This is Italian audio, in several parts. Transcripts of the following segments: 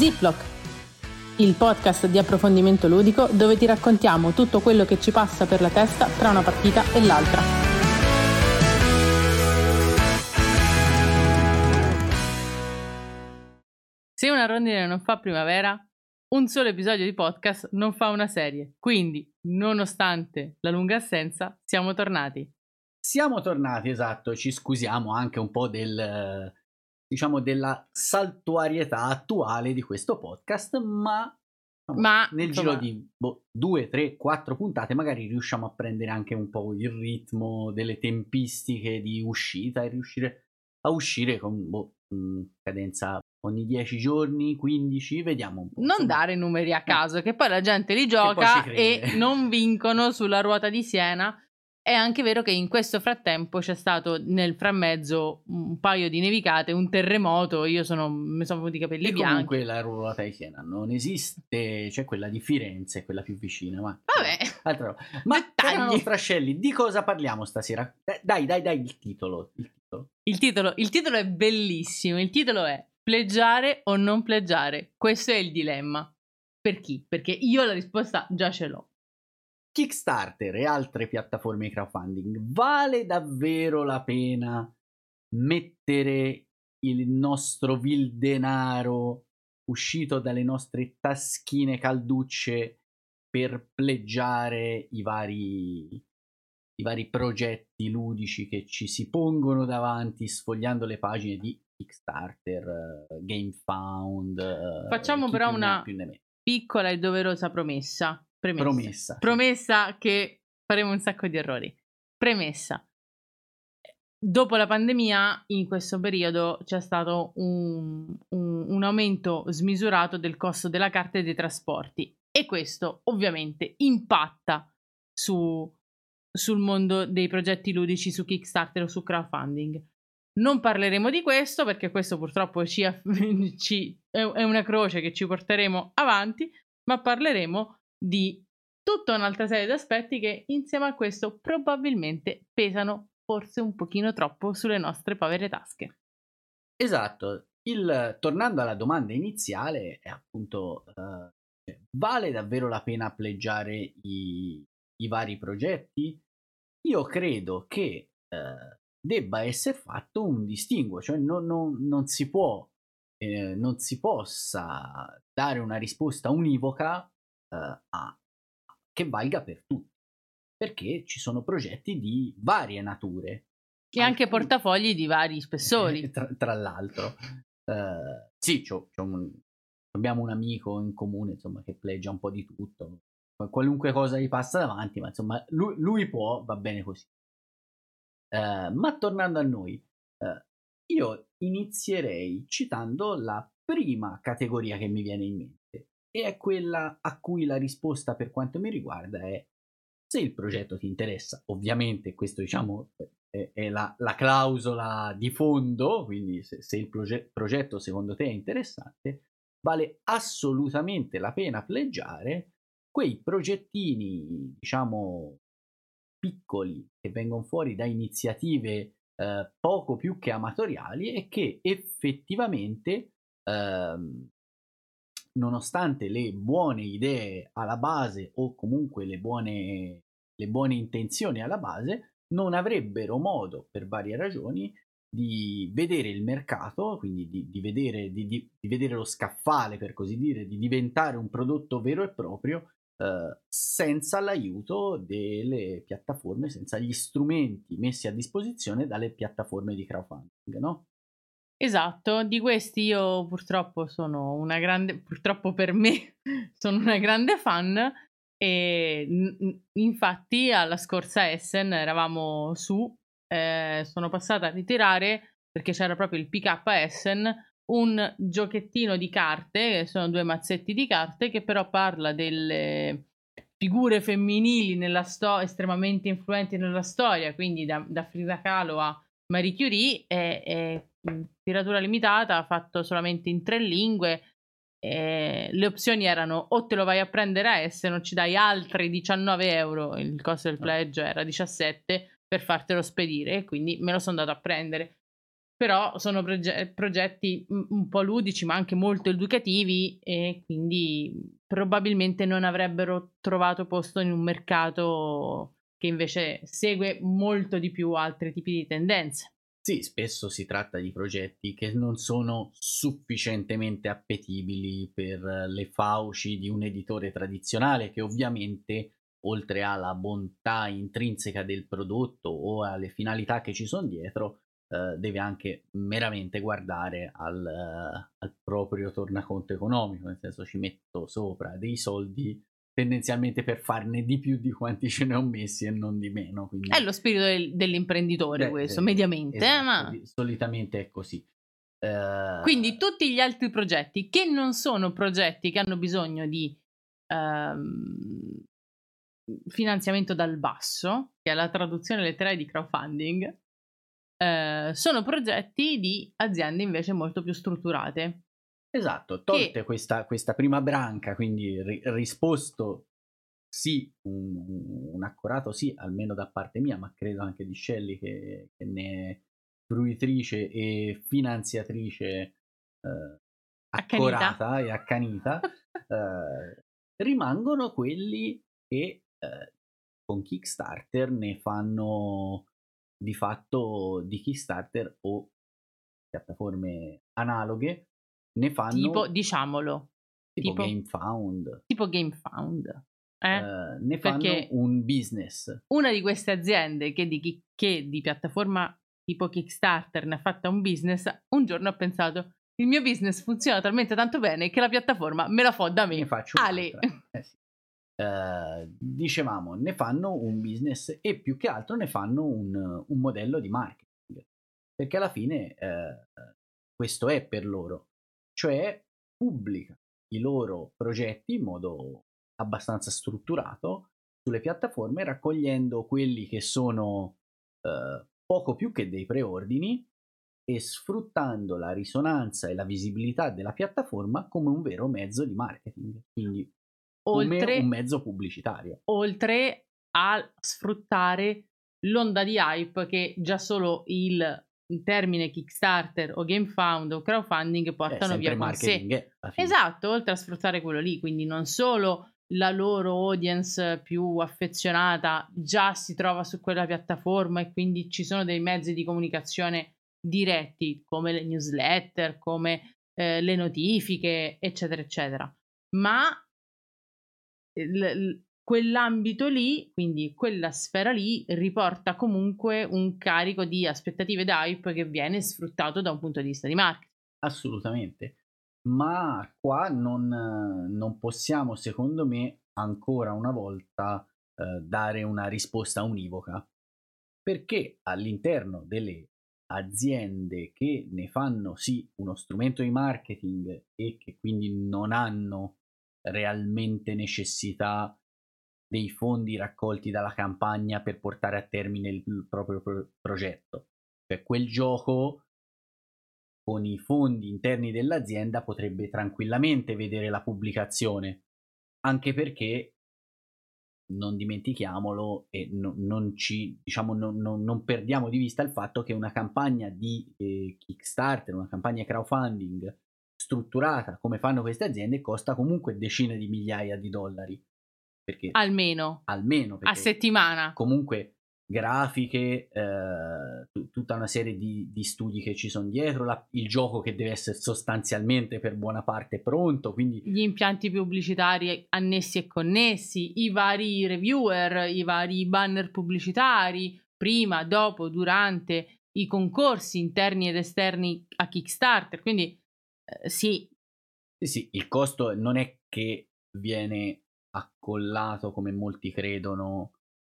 Ziploc, il podcast di approfondimento ludico dove ti raccontiamo tutto quello che ci passa per la testa tra una partita e l'altra. Se una rondine non fa primavera, un solo episodio di podcast non fa una serie. Quindi, nonostante la lunga assenza, siamo tornati. Siamo tornati, esatto, ci scusiamo anche un po' del diciamo, della saltuarietà attuale di questo podcast, ma, ma nel insomma... giro di boh, due, tre, quattro puntate magari riusciamo a prendere anche un po' il ritmo delle tempistiche di uscita e riuscire a uscire con boh, cadenza ogni 10 giorni, 15, vediamo un po'. Non insomma. dare numeri a eh. caso, che poi la gente li gioca e non vincono sulla ruota di Siena è anche vero che in questo frattempo c'è stato nel frammezzo un paio di nevicate, un terremoto, io sono, mi sono venuti i capelli e bianchi. Comunque la ruota di Siena non esiste, c'è quella di Firenze, quella più vicina. Ma, Vabbè, altra... ma Carlo Strascelli, di cosa parliamo stasera? Dai, dai, dai, il titolo. Il titolo. Il titolo, il titolo è bellissimo, il titolo è Pleggiare o non pleggiare? Questo è il dilemma. Per chi? Perché io la risposta già ce l'ho. Kickstarter e altre piattaforme di crowdfunding, vale davvero la pena mettere il nostro vil denaro uscito dalle nostre taschine calducce per pleggiare i vari, i vari progetti ludici che ci si pongono davanti sfogliando le pagine di Kickstarter, GameFound. Uh, Facciamo però una piccola e doverosa promessa. Premessa. Promessa. Promessa che faremo un sacco di errori. Premessa. Dopo la pandemia, in questo periodo c'è stato un, un, un aumento smisurato del costo della carta e dei trasporti e questo ovviamente impatta su, sul mondo dei progetti ludici su Kickstarter o su crowdfunding. Non parleremo di questo perché questo purtroppo ci, ci, è una croce che ci porteremo avanti, ma parleremo di tutta un'altra serie di aspetti che insieme a questo probabilmente pesano forse un pochino troppo sulle nostre povere tasche. Esatto, il, tornando alla domanda iniziale, è appunto uh, vale davvero la pena pleggiare i, i vari progetti? Io credo che uh, debba essere fatto un distinguo, cioè non, non, non si può, eh, non si possa dare una risposta univoca a, che valga per tutti. Perché ci sono progetti di varie nature. E anche portafogli di vari spessori. tra, tra, l'altro. Uh, sì, c'ho, c'ho un, abbiamo un amico in comune insomma, che pleggia un po' di tutto. Qualunque cosa gli passa davanti, ma insomma lui, lui può, va bene così. Uh, ma tornando a noi, uh, io inizierei citando la prima categoria che mi viene in mente e è quella a cui la risposta per quanto mi riguarda è se il progetto ti interessa, ovviamente questo diciamo è, è la, la, clausola di fondo, quindi se, se il proge- progetto secondo te è interessante, vale assolutamente la pena pleggiare quei progettini, diciamo, piccoli che vengono fuori da iniziative eh, poco più che amatoriali e che effettivamente ehm, nonostante le buone idee alla base o comunque le buone, le buone intenzioni alla base, non avrebbero modo, per varie ragioni, di vedere il mercato, quindi di, di, vedere, di, di, vedere, lo scaffale, per così dire, di diventare un prodotto vero e proprio eh, senza l'aiuto delle piattaforme, senza gli strumenti messi a disposizione dalle piattaforme di crowdfunding, no? Esatto, di questi io purtroppo sono una grande, purtroppo per me, sono una grande fan e infatti alla scorsa Essen eravamo su, eh, sono passata a ritirare perché c'era proprio il pick up a Essen, un giochettino di carte, sono due mazzetti di carte, che però parla delle figure femminili nella sto- estremamente influenti nella storia, quindi da, da Frida Kahlo a Marie Curie, e, e tiratura limitata, fatto solamente in tre lingue. Eh, le opzioni erano o te lo vai a prendere a S, non ci dai altri 19 euro, il costo del pledge era 17 per fartelo spedire, e quindi me lo sono andato a prendere. però sono proge- progetti un po' ludici ma anche molto educativi e quindi probabilmente non avrebbero trovato posto in un mercato che invece segue molto di più altri tipi di tendenze. Sì, spesso si tratta di progetti che non sono sufficientemente appetibili per le fauci di un editore tradizionale che ovviamente oltre alla bontà intrinseca del prodotto o alle finalità che ci sono dietro, eh, deve anche meramente guardare al, uh, al, proprio tornaconto economico, nel senso ci metto sopra dei soldi tendenzialmente per farne di più di quanti ce ne ho messi e non di meno. Quindi... È lo spirito del, dell'imprenditore Beh, questo, eh, mediamente. Eh, esatto, ma... Solitamente è così. Uh... Quindi tutti gli altri progetti che non sono progetti che hanno bisogno di um, finanziamento dal basso, che è la traduzione letterale di crowdfunding, eh, sono progetti di aziende invece molto più strutturate. Esatto, tolte che... questa, questa, prima branca, quindi ri- risposto sì, un, un, accorato sì, almeno da parte mia, ma credo anche di Shelley che, che ne è fruitrice e finanziatrice eh, accorata e accanita, eh, rimangono quelli che eh, con Kickstarter ne fanno di fatto di Kickstarter o piattaforme analoghe ne fanno tipo diciamolo tipo, tipo GameFound tipo GameFound eh? Uh, ne fanno Perché un business una di queste aziende che di, che di piattaforma tipo Kickstarter ne ha fatta un business un giorno ha pensato il mio business funziona talmente tanto bene che la piattaforma me la fa da me. Ne faccio Ale. Eh sì. Eh, dicevamo, ne fanno un business e più che altro ne fanno un, un modello di marketing, perché alla fine eh, questo è per loro, cioè pubblica i loro progetti in modo abbastanza strutturato sulle piattaforme, raccogliendo quelli che sono eh, poco più che dei preordini e sfruttando la risonanza e la visibilità della piattaforma come un vero mezzo di marketing. Quindi oltre, un mezzo pubblicitario. Oltre a sfruttare l'onda di hype che già solo il termine Kickstarter o GameFound o crowdfunding portano via con sé. Eh, esatto, oltre a sfruttare quello lì, quindi non solo la loro audience più affezionata già si trova su quella piattaforma e quindi ci sono dei mezzi di comunicazione diretti come le newsletter, come eh, le notifiche, eccetera, eccetera, ma l- quell'ambito lì, quindi quella sfera lì, riporta comunque un carico di aspettative ed hype che viene sfruttato da un punto di vista di marketing. Assolutamente. Ma qua non, non possiamo, secondo me, ancora una volta eh, dare una risposta univoca. Perché all'interno delle aziende che ne fanno sì uno strumento di marketing e che quindi non hanno realmente necessità dei fondi raccolti dalla campagna per portare a termine il proprio pro- progetto. Cioè quel gioco con i fondi interni dell'azienda potrebbe tranquillamente vedere la pubblicazione, anche perché non dimentichiamolo e no, non, ci, diciamo, no, no, non perdiamo di vista il fatto che una campagna di eh, Kickstarter, una campagna crowdfunding strutturata come fanno queste aziende costa comunque decine di migliaia di dollari. Perché, almeno. Almeno. A settimana. Comunque grafiche, eh, t- tutta una serie di, di, studi che ci sono dietro, la, il gioco che deve essere sostanzialmente per buona parte pronto, quindi... Gli impianti pubblicitari annessi e connessi, i vari reviewer, i vari banner pubblicitari, prima, dopo, durante i concorsi interni ed esterni a Kickstarter, quindi eh, sì. Sì, sì, il costo non è che viene accollato come molti credono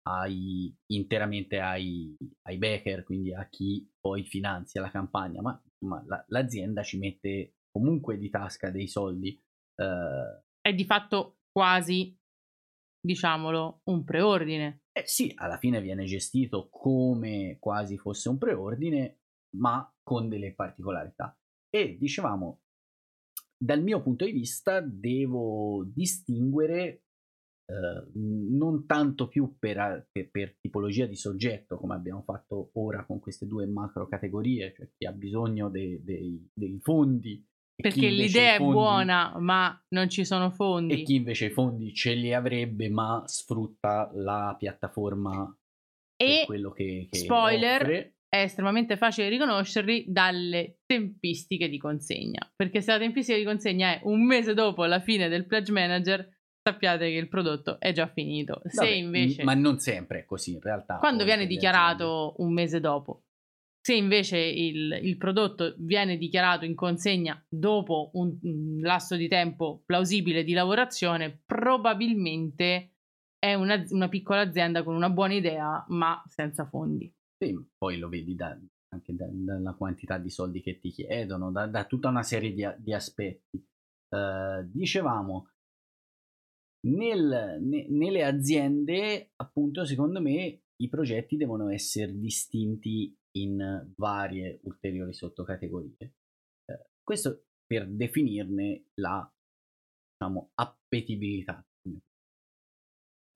ai, interamente ai, ai backer, quindi a chi poi finanzia la campagna, ma, ma la, l'azienda ci mette comunque di tasca dei soldi. Eh, è di fatto quasi, diciamolo, un preordine. Eh sì, alla fine viene gestito come quasi fosse un preordine, ma con delle particolarità. E dicevamo, dal mio punto di vista devo distinguere Uh, non tanto più per, per, per, tipologia di soggetto come abbiamo fatto ora con queste due macro categorie, cioè chi ha bisogno dei, dei, dei fondi. Perché l'idea fondi, è buona, ma non ci sono fondi. E chi invece i fondi ce li avrebbe, ma sfrutta la piattaforma e quello che, che spoiler, offre. è estremamente facile riconoscerli dalle tempistiche di consegna. Perché se la tempistica di consegna è un mese dopo la fine del pledge manager, sappiate che il prodotto è già finito. Se Vabbè, invece... Ma non sempre è così in realtà. Quando viene dichiarato un mese dopo. Se invece il, il, prodotto viene dichiarato in consegna dopo un, un, lasso di tempo plausibile di lavorazione, probabilmente è una, una, piccola azienda con una buona idea, ma senza fondi. Sì, poi lo vedi da, anche da, dalla quantità di soldi che ti chiedono, da, da tutta una serie di, di aspetti. Uh, dicevamo, nel, ne, nelle aziende, appunto, secondo me i progetti devono essere distinti in varie ulteriori sottocategorie. Eh, questo per definirne la diciamo, appetibilità.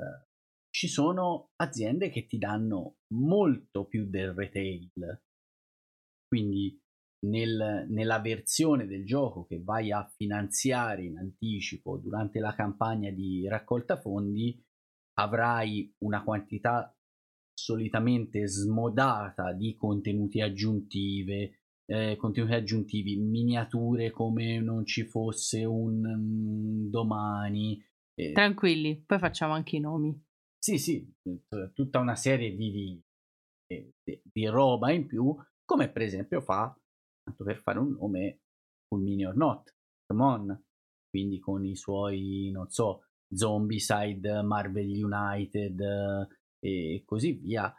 Eh, ci sono aziende che ti danno molto più del retail, quindi nel, nella versione del gioco che vai a finanziare in anticipo durante la campagna di raccolta fondi avrai una quantità solitamente smodata di contenuti aggiuntive eh, contenuti aggiuntivi miniature come non ci fosse un um, domani eh. tranquilli poi facciamo anche i nomi sì sì tutta una serie di, di, di roba in più come per esempio fa tanto per fare un nome, Fulmini or Not, Come On, quindi con i suoi, non so, Zombicide, Marvel United e così via,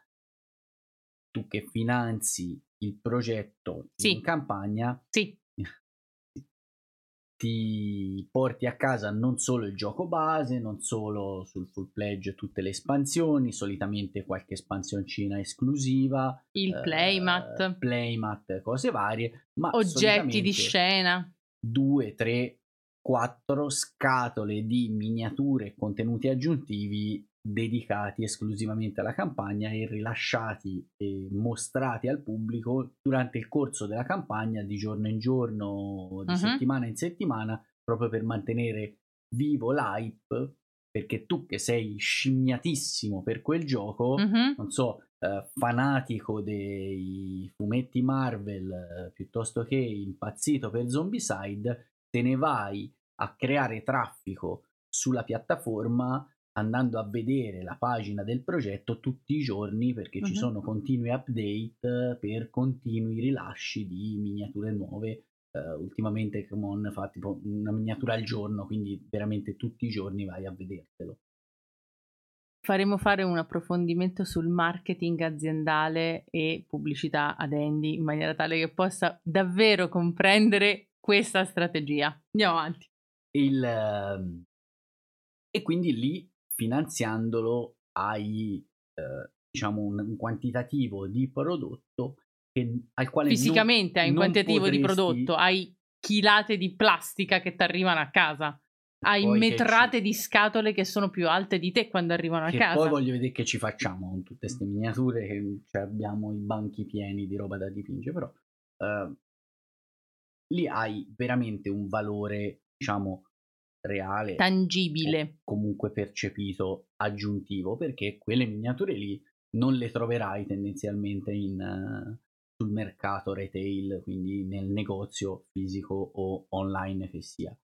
tu che finanzi il progetto sì. in campagna, sì ti porti a casa non solo il gioco base, non solo sul full pledge tutte le espansioni, solitamente qualche espansioncina esclusiva, il eh, playmat, playmat, cose varie, ma oggetti di scena, due, tre, quattro scatole di miniature e contenuti aggiuntivi dedicati esclusivamente alla campagna e rilasciati e mostrati al pubblico durante il corso della campagna di giorno in giorno, di uh-huh. settimana in settimana, proprio per mantenere vivo l'hype, perché tu che sei scimmiatissimo per quel gioco, uh-huh. non so, eh, fanatico dei fumetti Marvel eh, piuttosto che impazzito per Zombicide, te ne vai a creare traffico sulla piattaforma andando a vedere la pagina del progetto tutti i giorni perché uh-huh. ci sono continui update per continui rilasci di miniature nuove. Uh, ultimamente Camon fa tipo una miniatura al giorno, quindi veramente tutti i giorni vai a vedertelo. Faremo fare un approfondimento sul marketing aziendale e pubblicità ad Andy in maniera tale che possa davvero comprendere questa strategia. Andiamo avanti. Il, uh, e quindi lì finanziandolo hai eh, diciamo un, un, quantitativo di prodotto che, al quale fisicamente non, hai un quantitativo potresti... di prodotto hai chilate di plastica che ti arrivano a casa hai poi metrate ci... di scatole che sono più alte di te quando arrivano a che casa. Poi voglio vedere che ci facciamo con tutte queste miniature che cioè, abbiamo i banchi pieni di roba da dipingere, però uh, lì hai veramente un valore, diciamo, reale, tangibile, comunque percepito aggiuntivo, perché quelle miniature lì non le troverai tendenzialmente in, sul mercato retail, quindi nel negozio fisico o online che sia.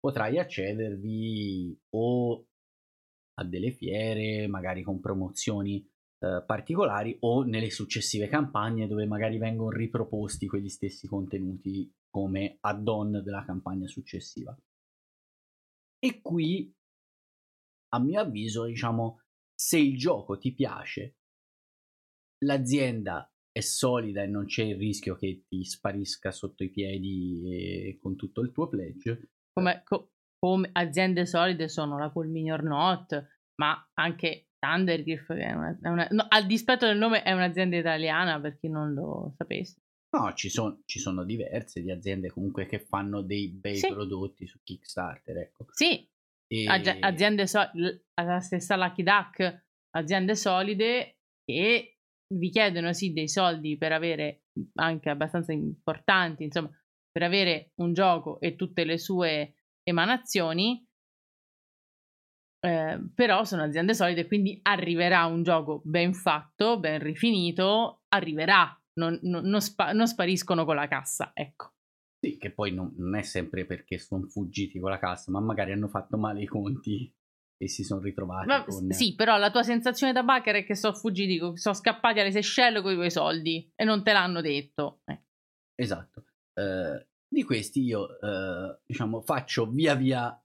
Potrai accedervi o a delle fiere, magari con promozioni uh, particolari, o nelle successive campagne dove magari vengono riproposti quegli stessi contenuti come add-on della campagna successiva. E qui, a mio avviso, diciamo, se il gioco ti piace, l'azienda è solida e non c'è il rischio che ti sparisca sotto i piedi con tutto il tuo pledge. Come, co- come aziende solide sono la Culmini or Not, ma anche Thundergriff, che è una, è una, no, al dispetto del nome è un'azienda italiana per chi non lo sapesse. No, ci, son, ci, sono diverse di aziende comunque che fanno dei bei sì. prodotti su Kickstarter, ecco. Sì, E... Aziende so- la stessa Lucky Duck, aziende solide che vi chiedono sì dei soldi per avere anche abbastanza importanti, insomma, per avere un gioco e tutte le sue emanazioni, eh, però sono aziende solide, quindi arriverà un gioco ben fatto, ben rifinito, arriverà, non, non, non, spa- non spariscono con la cassa, ecco. Sì, che poi non, non è sempre perché sono fuggiti con la cassa, ma magari hanno fatto male i conti e si sono ritrovati ma, con... Sì, però la tua sensazione da backer è che sono fuggiti, sono scappati alle Seychelles con i tuoi soldi e non te l'hanno detto. Eh. Esatto. Uh, di questi io, uh, diciamo, faccio via via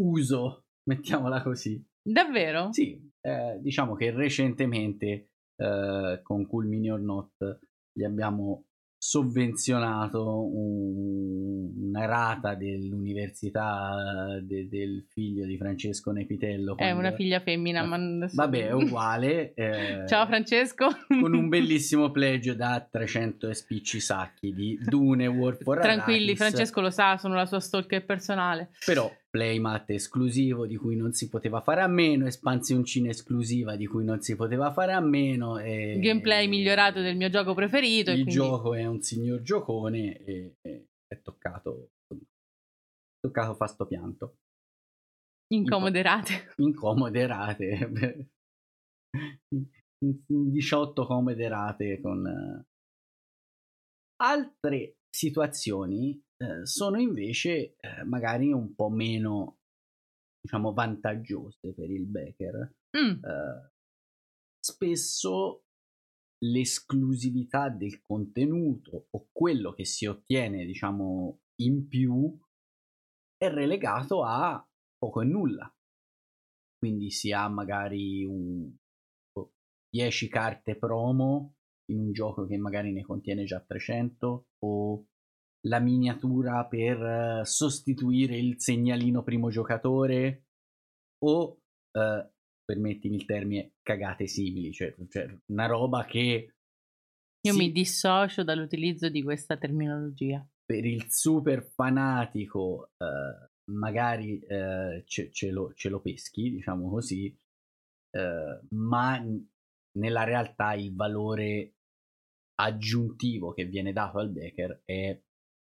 uso, mettiamola così. Davvero? Sì, eh, diciamo che recentemente eh, con Cool Mini or Not gli abbiamo sovvenzionato un, una rata dell'università de, del figlio di Francesco Nepitello. È una figlia femmina, ma... Vabbè, è uguale. Eh, Ciao Francesco. con un bellissimo pledge da 300 spicci sacchi di Dune War for Tranquilli, Arrakis. Francesco lo sa, sono la sua stalker personale. Però playmat esclusivo di cui non si poteva fare a meno, espansioncina esclusiva di cui non si poteva fare a meno. E... Gameplay migliorato del mio gioco preferito. Il quindi... gioco è un signor giocone e, e è toccato, toccato fa sto pianto. Incomoderate. Incomoderate. 18 comoderate con... Altre situazioni eh, sono invece eh, magari un po' meno, diciamo, vantaggiose per il backer. Mm. Eh, spesso l'esclusività del contenuto o quello che si ottiene, diciamo, in più è relegato a poco e nulla. Quindi si ha magari un 10 carte promo in un gioco che magari ne contiene già 300 o la miniatura per uh, sostituire il segnalino primo giocatore o, uh, permettimi il termine, cagate simili, cioè, cioè una roba che... Io si... mi dissocio dall'utilizzo di questa terminologia. Per il super fanatico uh, magari ce, ce, lo, ce, lo, peschi, diciamo così, ma nella realtà il valore aggiuntivo che viene dato al Becker è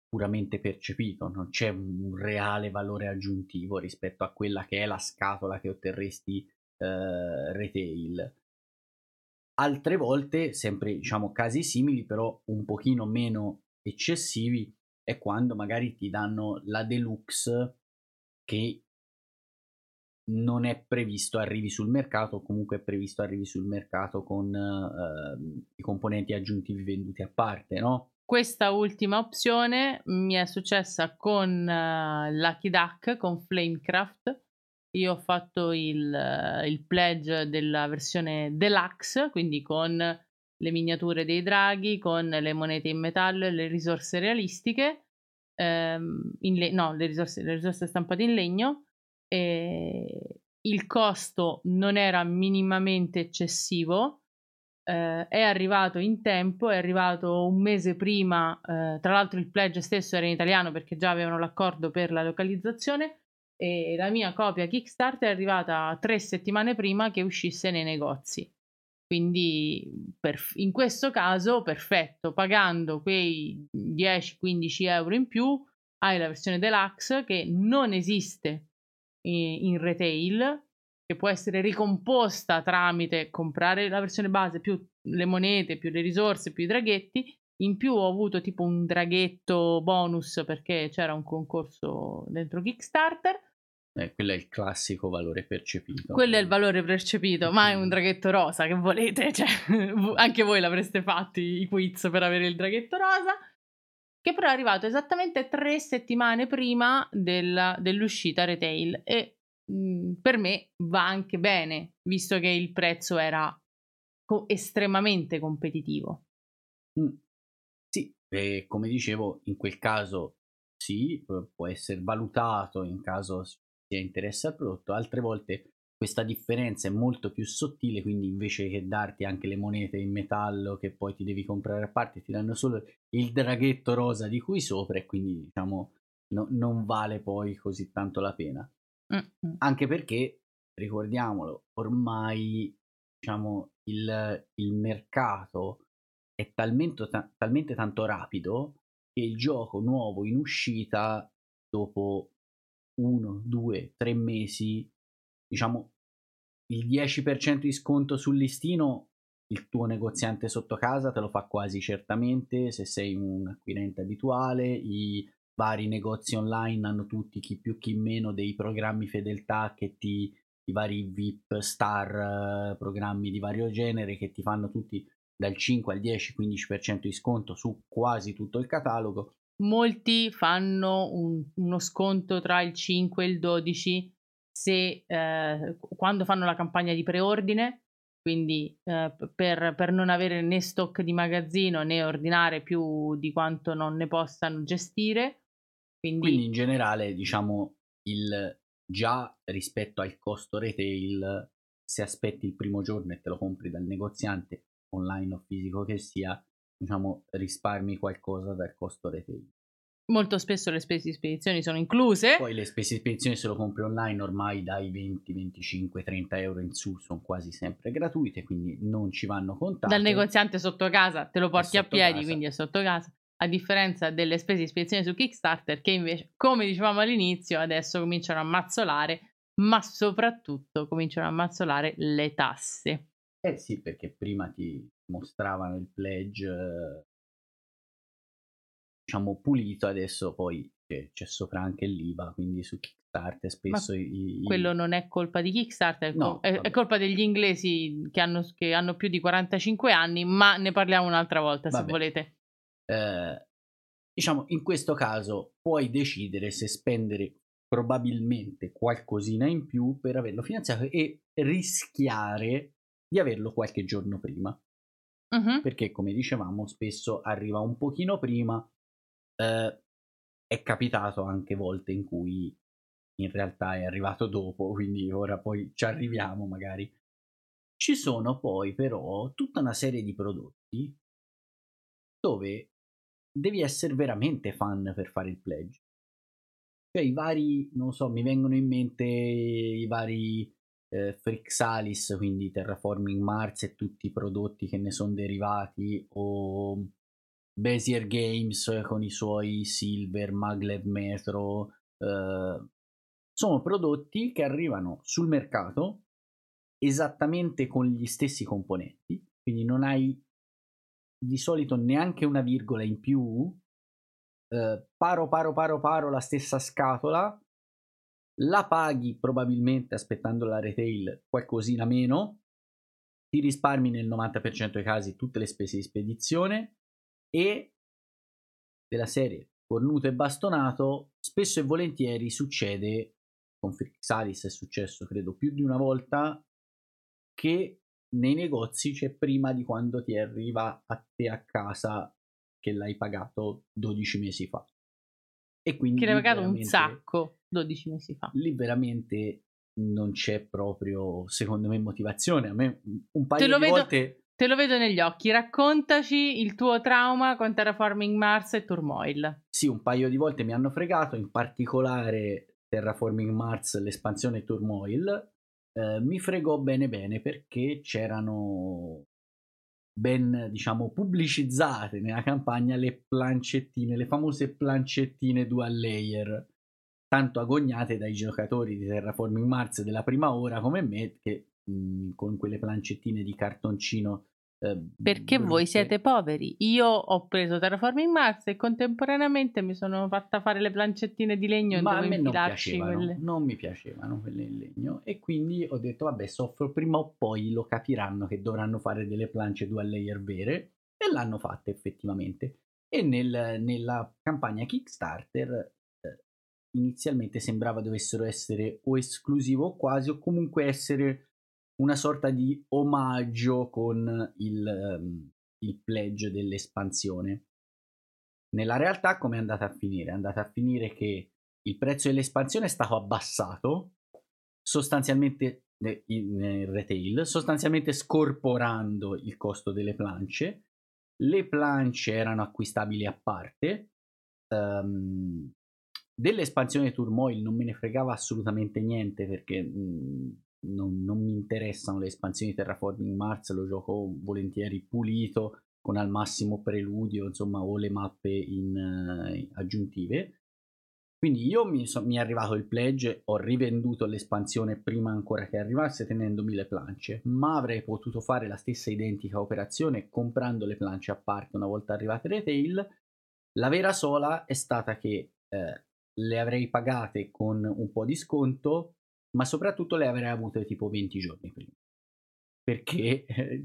puramente percepito, non c'è un reale valore aggiuntivo rispetto a quella che è la scatola che otterresti eh, retail. Altre volte, sempre diciamo casi simili, però un pochino meno eccessivi, è quando magari ti danno la deluxe che non è previsto arrivi sul mercato, comunque è previsto arrivi sul mercato con eh, i componenti aggiuntivi venduti a parte, no? Questa ultima opzione mi è successa con uh, Lucky Duck, con Flamecraft. Io ho fatto il, uh, il pledge della versione deluxe, quindi con le miniature dei draghi, con le monete in metallo e le risorse realistiche, ehm, le- no, le risorse, le risorse stampate in legno. E il costo non era minimamente eccessivo eh, è arrivato in tempo, è arrivato un mese prima, eh, tra l'altro il pledge stesso era in italiano perché già avevano l'accordo per la localizzazione e la mia copia Kickstarter è arrivata tre settimane prima che uscisse nei negozi. Quindi perf- in questo caso perfetto, pagando quei 10-15 euro in più hai la versione deluxe che non esiste in, in retail che può essere ricomposta tramite comprare la versione base più le monete, più le risorse, più i draghetti. In più ho avuto tipo un draghetto bonus perché c'era un concorso dentro Kickstarter. Eh, quello è il classico valore percepito. Quello è il valore percepito, ma è un draghetto rosa che volete, cioè, anche voi l'avreste fatti i quiz per avere il draghetto rosa, che però è arrivato esattamente tre settimane prima della, dell'uscita retail e Mhmm, per me va anche bene, visto che il prezzo era co- estremamente competitivo. Mm. Sì, e come dicevo, in quel caso sì, può essere valutato in caso sia interesse al prodotto, altre volte questa differenza è molto più sottile, quindi invece che darti anche le monete in metallo che poi ti devi comprare a parte, ti danno solo il draghetto rosa di cui sopra e quindi diciamo no, non vale poi così tanto la pena. Mm-hmm. Anche perché, ricordiamolo, ormai diciamo, il, il mercato è talmente, ta- talmente tanto rapido che il gioco nuovo in uscita dopo uno, due, tre mesi, diciamo il 10% di sconto sul listino il tuo negoziante sotto casa te lo fa quasi certamente se sei un acquirente abituale, i vari negozi online hanno tutti chi più chi meno dei programmi fedeltà che ti i vari VIP star programmi di vario genere che ti fanno tutti dal 5 al 10 15% di sconto su quasi tutto il catalogo. Molti fanno un, uno sconto tra il 5 e il 12 se eh, quando fanno la campagna di preordine quindi eh, per, per, non avere né stock di magazzino né ordinare più di quanto non ne possano gestire. Quindi, quindi in generale, diciamo, il, già rispetto al costo retail, se aspetti il primo giorno e te lo compri dal negoziante online o fisico che sia, diciamo, risparmi qualcosa dal costo retail. Molto spesso le spese di spedizione sono incluse. Poi le spese di spedizione se lo compri online ormai dai 20, 25, 30 euro in su sono quasi sempre gratuite, quindi non ci vanno contate. Dal negoziante sotto casa te lo porti a piedi, casa. quindi è sotto casa. A differenza delle spese di spedizione su Kickstarter che invece, come dicevamo all'inizio, adesso cominciano a mazzolare, ma soprattutto cominciano a mazzolare le tasse. Eh sì, perché prima ti mostravano il pledge diciamo pulito, adesso poi c'è sopra anche l'IVA, quindi su Kickstarter spesso i, i... quello non è colpa di Kickstarter, no, è, è, colpa degli inglesi che hanno, che hanno, più di 45 anni, ma ne parliamo un'altra volta vabbè. se volete. Eh, diciamo, in questo caso puoi decidere se spendere probabilmente qualcosina in più per averlo finanziato e rischiare di averlo qualche giorno prima. Uh-huh. Perché come dicevamo spesso arriva un pochino prima eh, è capitato anche volte in cui in realtà è arrivato dopo, quindi ora poi ci arriviamo magari. Ci sono poi però tutta una serie di prodotti dove devi essere veramente fan per fare il pledge. Cioè i vari, non so, mi vengono in mente i vari eh, Frixalis, quindi Terraforming Mars e tutti i prodotti che ne sono derivati, o Bezier Games con i suoi Silver, Maglev Metro, eh, sono prodotti che arrivano sul mercato esattamente con gli stessi componenti, quindi non hai di solito neanche una virgola in più, eh, paro paro paro paro la stessa scatola, la paghi probabilmente aspettando la retail qualcosina meno, ti risparmi nel 90% dei casi tutte le spese di spedizione e della serie cornuto e bastonato spesso e volentieri succede con Frixalis è successo credo più di una volta che nei negozi c'è prima di quando ti arriva a te a casa che l'hai pagato 12 mesi fa. E quindi che l'hai pagato un sacco 12 mesi fa. lì veramente non c'è proprio secondo me motivazione. A me un paio di vedo, volte Te lo vedo negli occhi, raccontaci il tuo trauma con Terraforming Mars e Turmoil. Sì, un paio di volte mi hanno fregato, in particolare Terraforming Mars, l'espansione Turmoil, eh, mi fregò bene bene perché c'erano ben, diciamo, pubblicizzate nella campagna le plancettine, le famose plancettine dual layer, tanto agognate dai giocatori di Terraforming Mars della prima ora come me, che Mhmm, con quelle plancettine di cartoncino. Eh, Perché voi siete poveri. Io ho preso Terraforming Mars e contemporaneamente mi sono fatta fare le plancettine di legno Ma dove a me non piacevano, quelle... non mi piacevano quelle in legno e quindi ho detto vabbè soffro prima o poi lo capiranno che dovranno fare delle planche dual layer vere e l'hanno fatta effettivamente. E nel, nella campagna Kickstarter eh, inizialmente sembrava dovessero essere o esclusivo o quasi o comunque essere una sorta di omaggio con il, um, il pledge dell'espansione. Nella realtà come è andata a finire? È andata a finire che il prezzo dell'espansione è stato abbassato sostanzialmente in retail, sostanzialmente scorporando il costo delle planche. Le planche erano acquistabili a parte um, dell'espansione Turmoil non me ne fregava assolutamente niente perché mh, non, non, mi interessano le espansioni Terraforming Mars, lo gioco volentieri pulito con al massimo preludio, insomma, o le mappe in, uh, aggiuntive. Quindi io mi, so, mi, è arrivato il pledge, ho rivenduto l'espansione prima ancora che arrivasse tenendomi le planche, ma avrei potuto fare la stessa identica operazione comprando le planche a parte una volta arrivate retail. La vera sola è stata che eh, le avrei pagate con un po' di sconto, ma soprattutto le avrei avute tipo 20 giorni prima perché eh,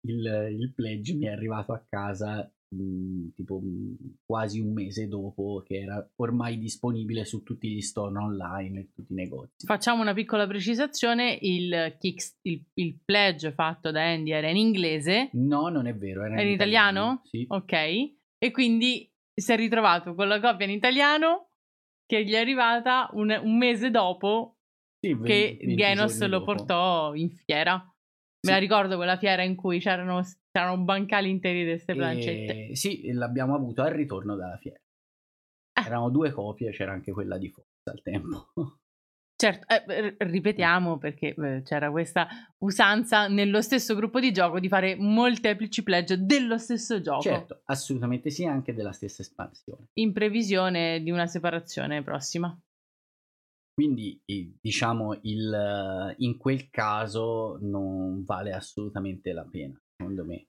il, il, pledge mi è arrivato a casa mh, mm, tipo mh, mm, quasi un mese dopo che era ormai disponibile su tutti gli store online e tutti i negozi. Facciamo una piccola precisazione, il, kick, il, il pledge fatto da Andy era in inglese? No, non è vero, era in, in italiano? italiano? Sì. Ok, e quindi si è ritrovato con la copia in italiano che gli è arrivata un, un mese dopo sì, 20, che Genos lo dopo. portò in fiera. Me la ricordo quella fiera in cui c'erano, c'erano bancali interi di queste plancette. E... Sì, l'abbiamo avuto al ritorno dalla fiera. Eh. Erano due copie, c'era anche quella di Forza al tempo. Certo, eh, ripetiamo perché eh, c'era questa usanza nello stesso gruppo di gioco di fare molteplici pledge dello stesso gioco. Certo, assolutamente sì, anche della stessa espansione. In previsione di una separazione prossima. Quindi diciamo il, in quel caso non vale assolutamente la pena, secondo me.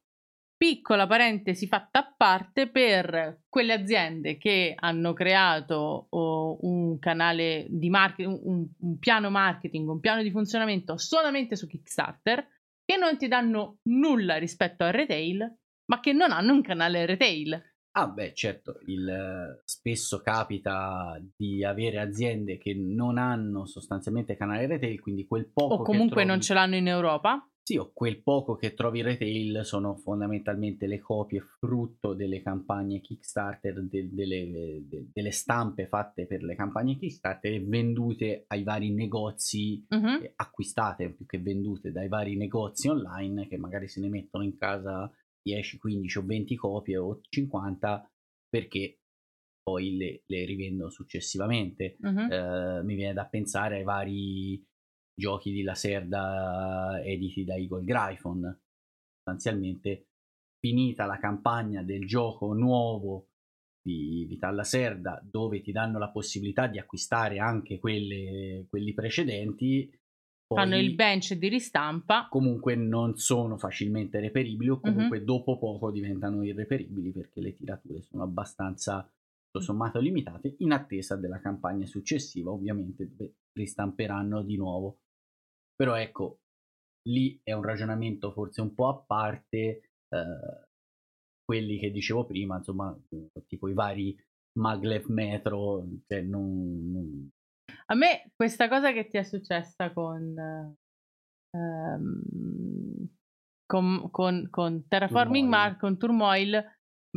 Piccola parentesi fatta a parte per quelle aziende che hanno creato oh, un canale di marketing, un, un piano marketing, un piano di funzionamento solamente su Kickstarter, che non ti danno nulla rispetto al retail, ma che non hanno un canale retail. Ah beh certo, il, spesso capita di avere aziende che non hanno sostanzialmente canale retail, quindi quel poco... O comunque trovi... non ce l'hanno in Europa. Sì, o quel poco che trovi in retail sono fondamentalmente le copie frutto delle campagne Kickstarter, de, delle, de, delle, stampe fatte per le campagne Kickstarter e vendute ai vari negozi, uh-huh. acquistate più che vendute dai vari negozi online che magari se ne mettono in casa 10, 15 o 20 copie o 50 perché poi le, le rivendo successivamente. Uh-huh. Eh, mi viene da pensare ai vari giochi di Laserda editi da Eagle Gryphon. Sostanzialmente, finita la campagna del gioco nuovo di Vital Laserda, dove ti danno la possibilità di acquistare anche quelle, quelli precedenti, fanno il bench di ristampa. Comunque non sono facilmente reperibili o comunque uh-huh. dopo poco diventano irreperibili perché le tirature sono abbastanza tutto sommato limitate in attesa della campagna successiva ovviamente dove ristamperanno di nuovo. Però ecco, lì è un ragionamento forse un po' a parte eh, quelli che dicevo prima, insomma, tipo i vari maglev metro, cioè non, non a me questa cosa che ti è successa con, um, con, con, con Terraforming Mars, con Turmoil,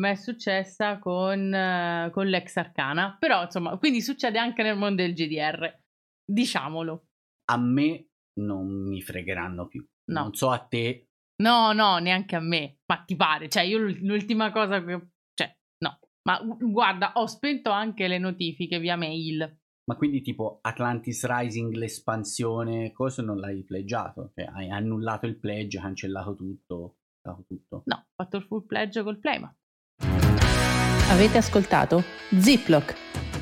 mi è successa con, uh, con l'ex Arcana. Però, insomma, quindi succede anche nel mondo del GDR. Diciamolo. A me non mi fregheranno più. No. Non so a te. No, no, neanche a me. Ma ti pare? Cioè, io l'ultima cosa che... Cioè, no. Ma guarda, ho spento anche le notifiche via mail. Ma quindi tipo Atlantis Rising, l'espansione, cosa non l'hai pleggiato? Cioè hai annullato il pledge, cancellato tutto, tutto? No, ho fatto il full pledge col playmat. Avete ascoltato Ziploc,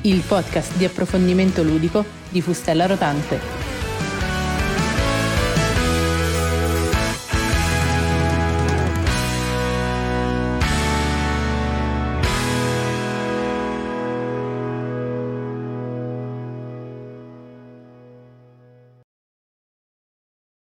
il podcast di approfondimento ludico di Fustella Rotante.